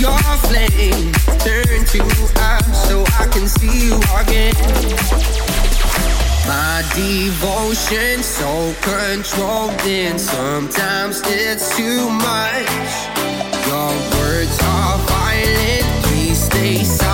your flame turn to ash so I can see you again. My devotion so controlled, and sometimes it's too much. Your words are violent, please stay silent.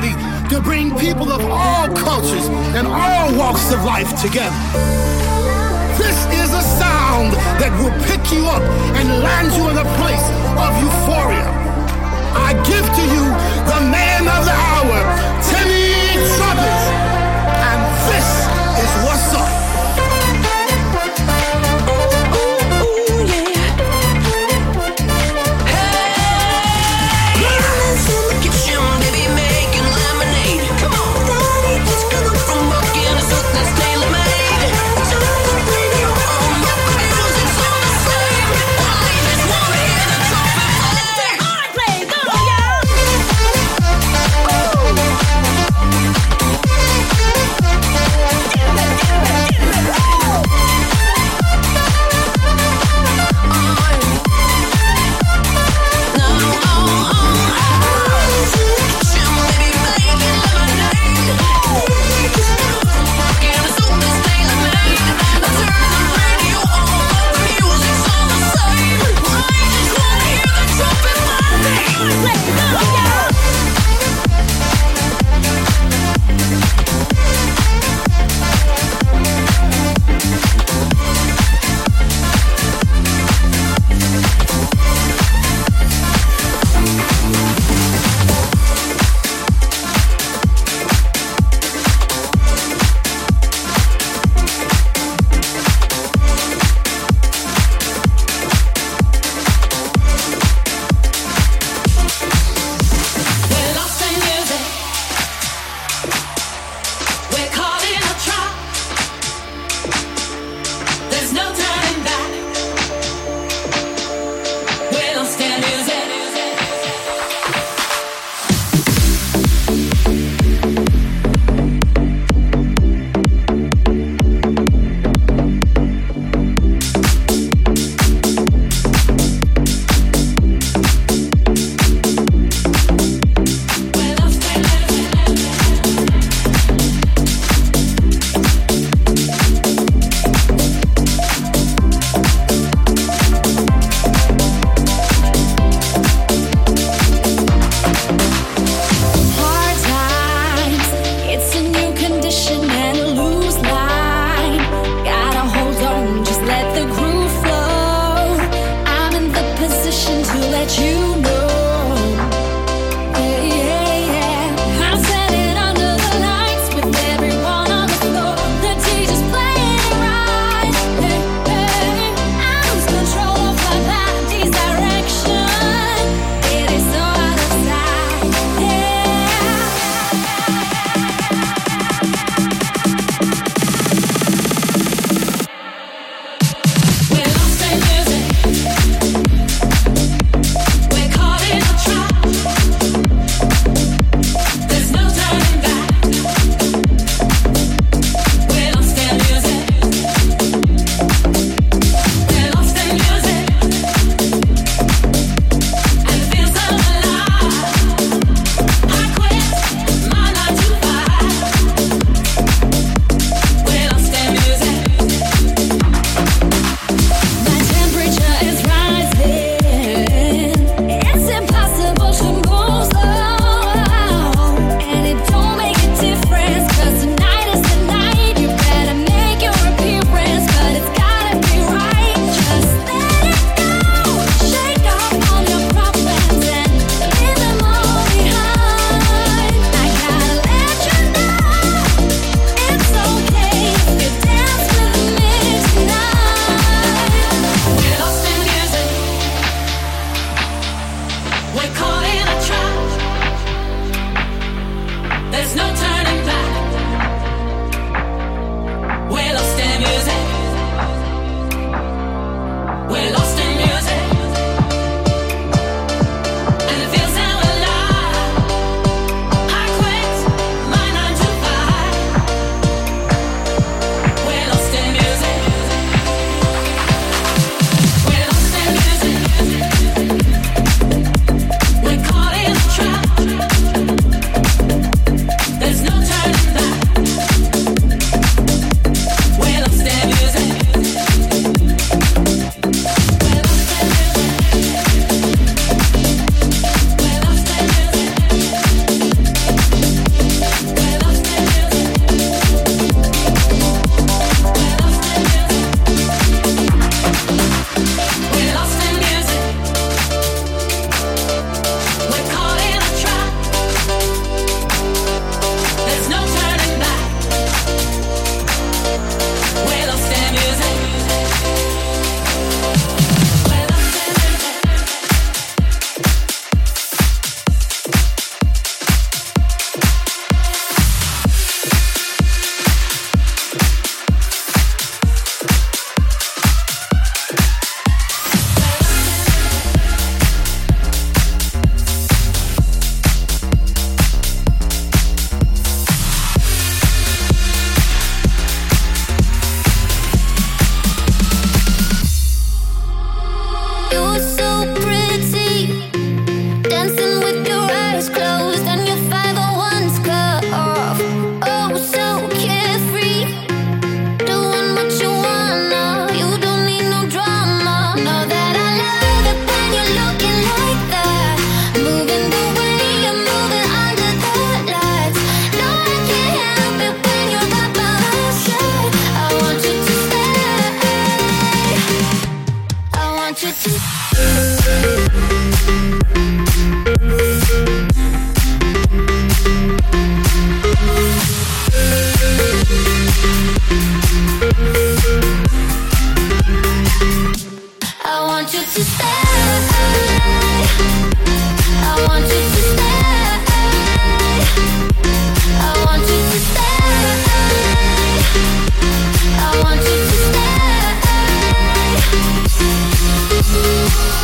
To bring people of all cultures and all walks of life together. This is a sound that will pick you up and land you in a place of euphoria. I give to you the man of the hour,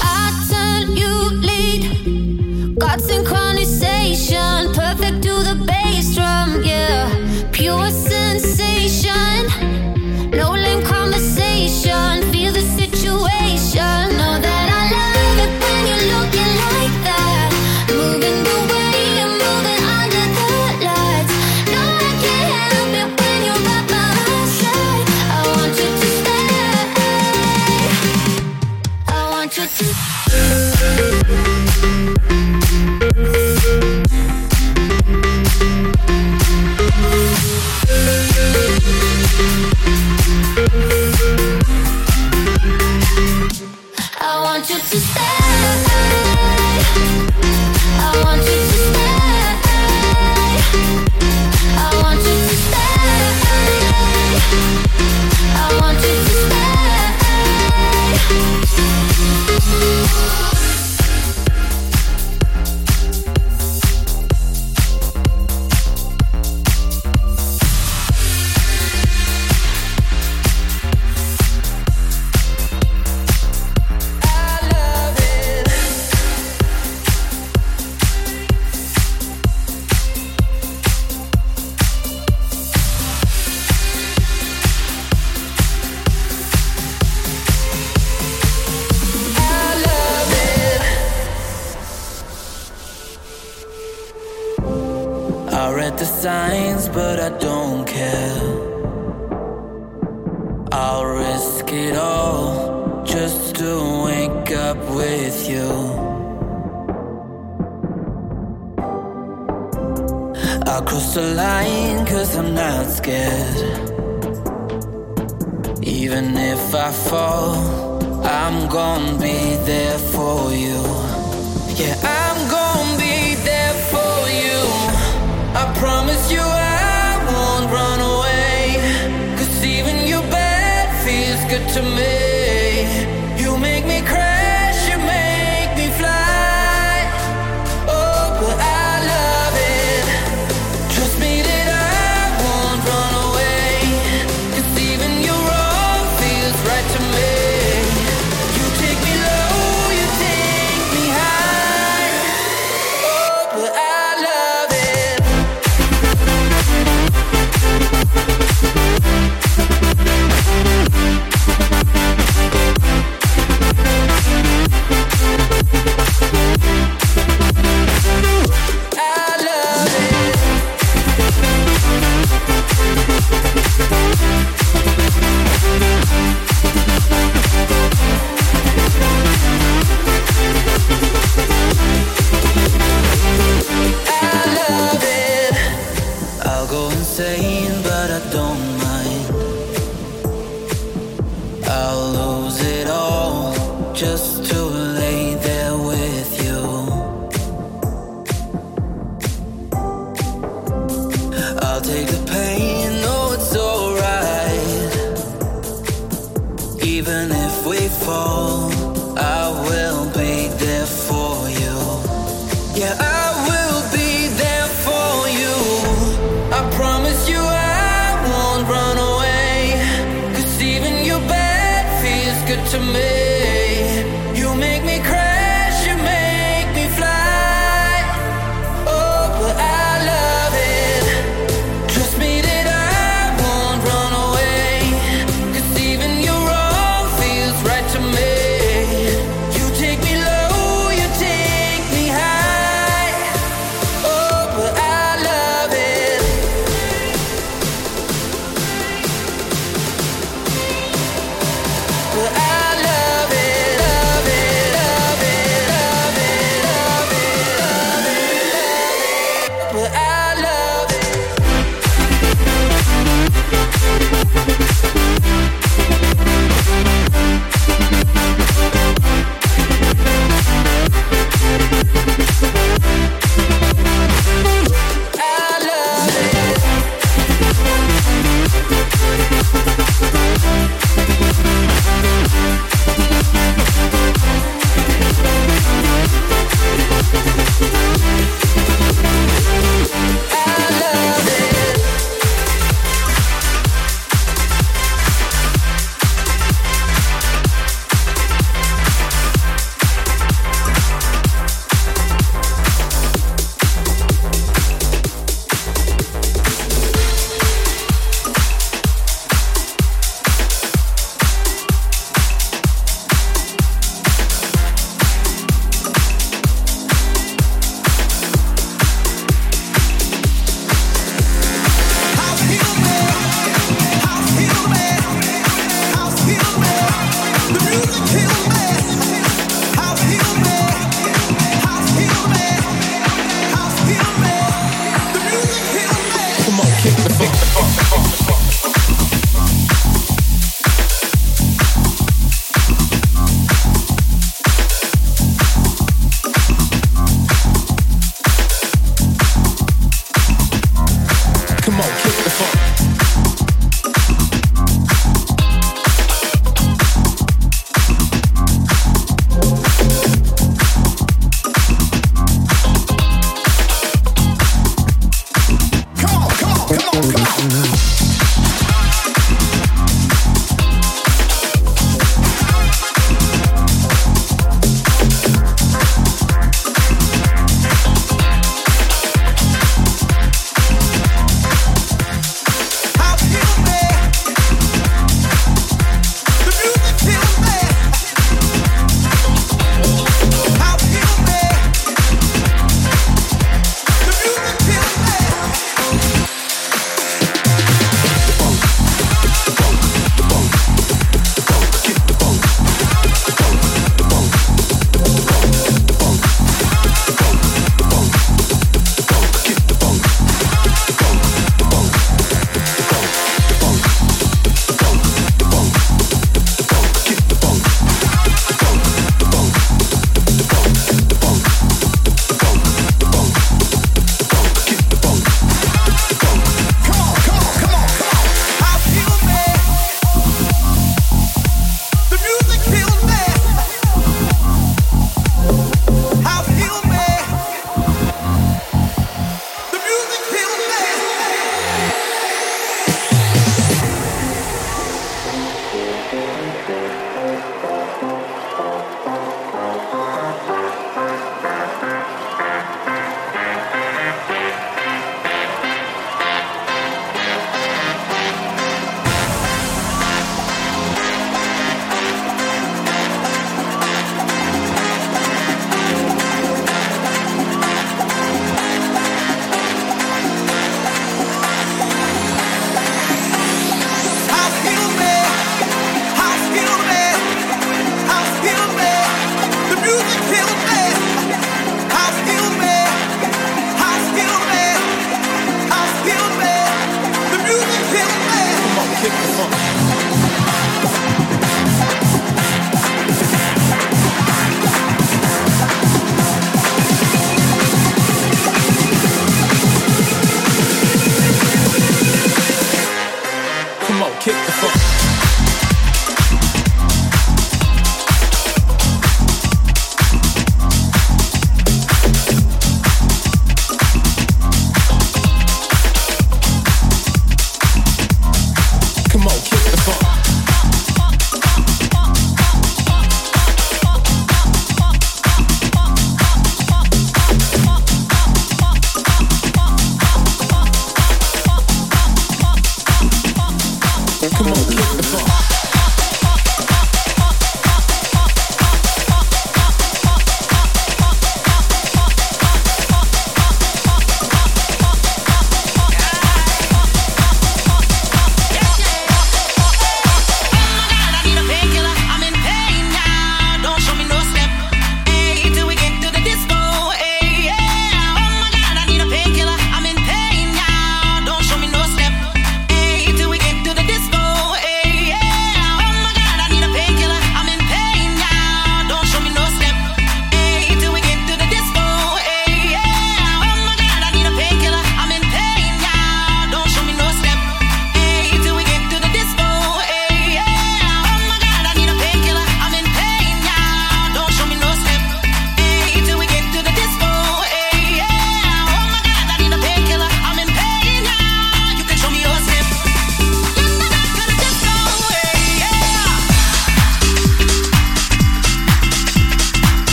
I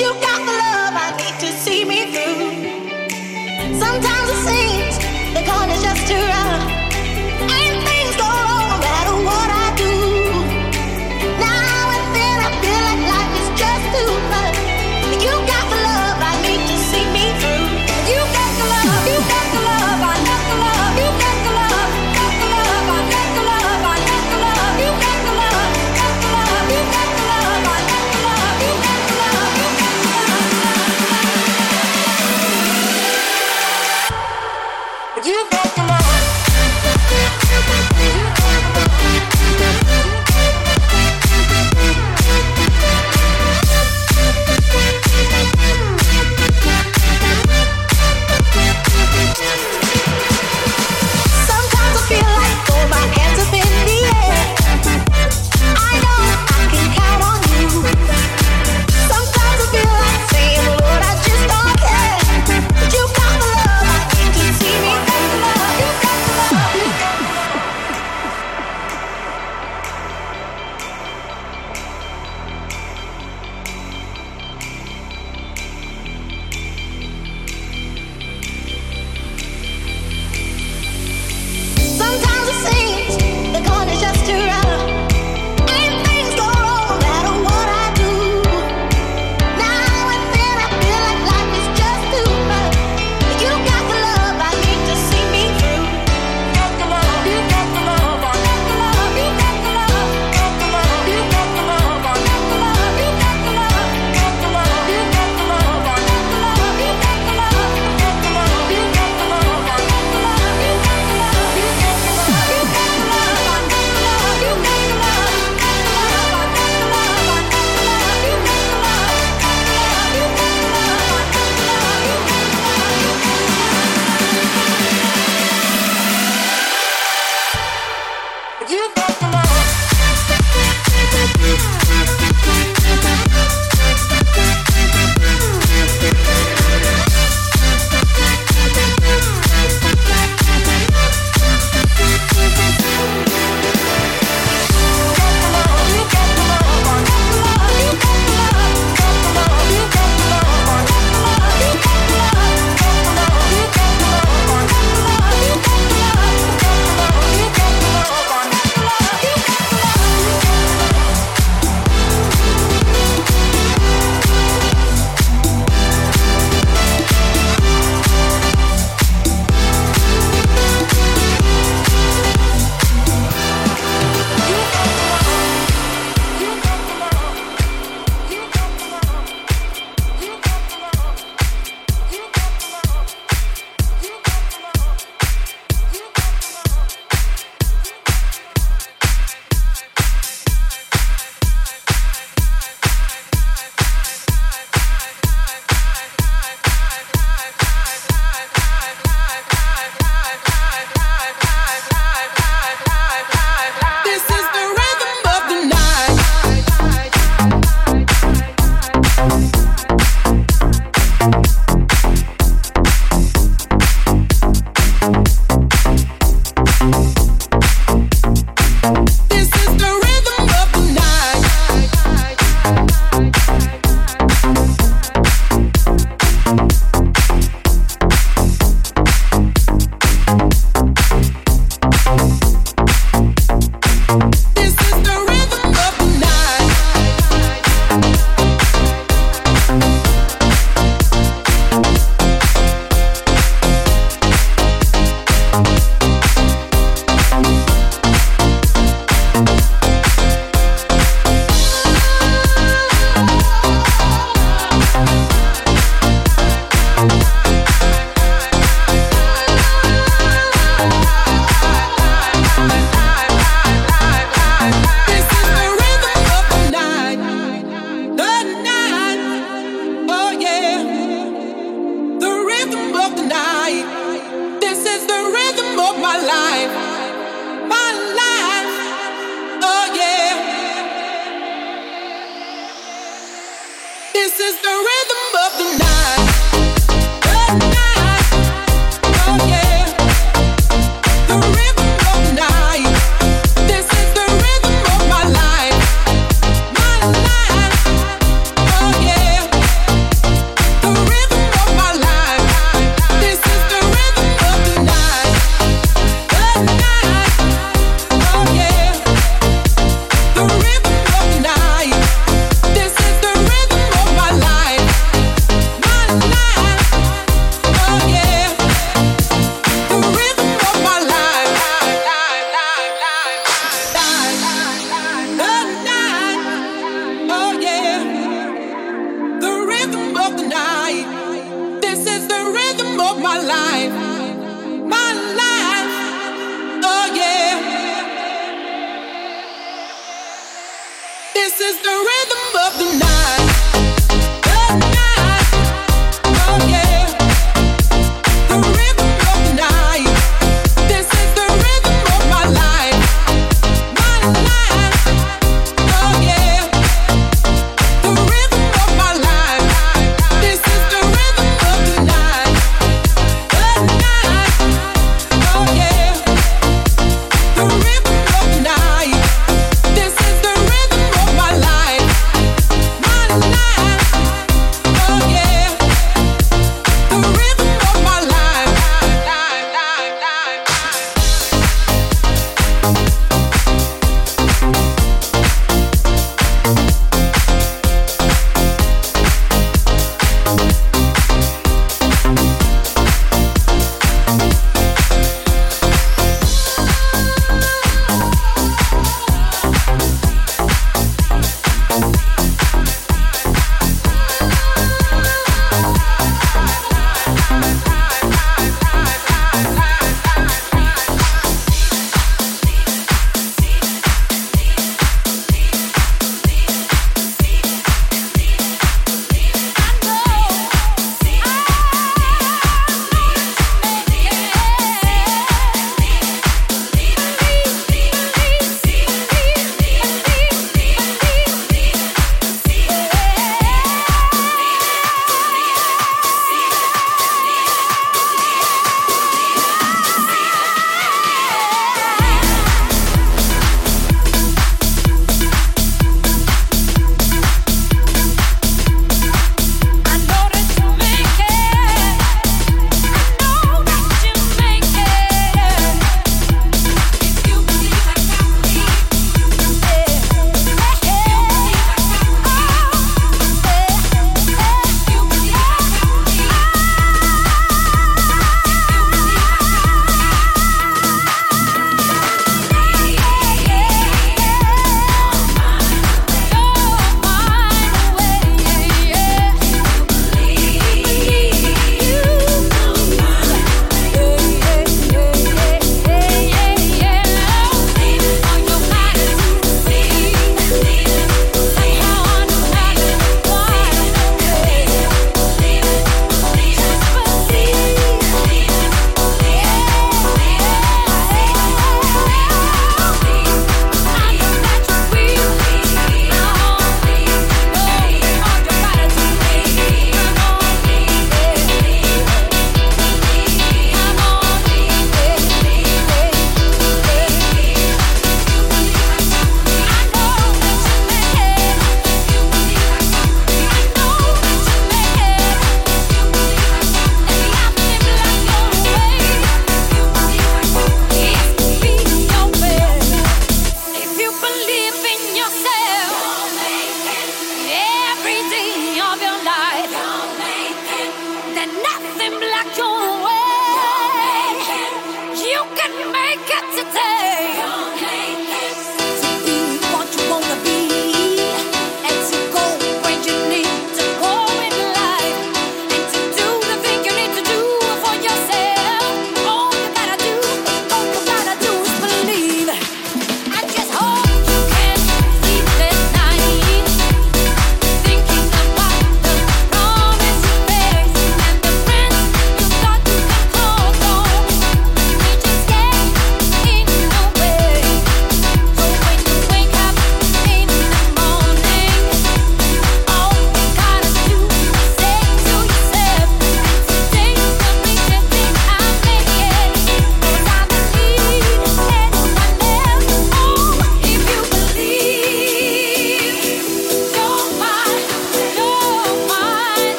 you got. Oh, this is the rhythm.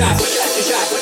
shots.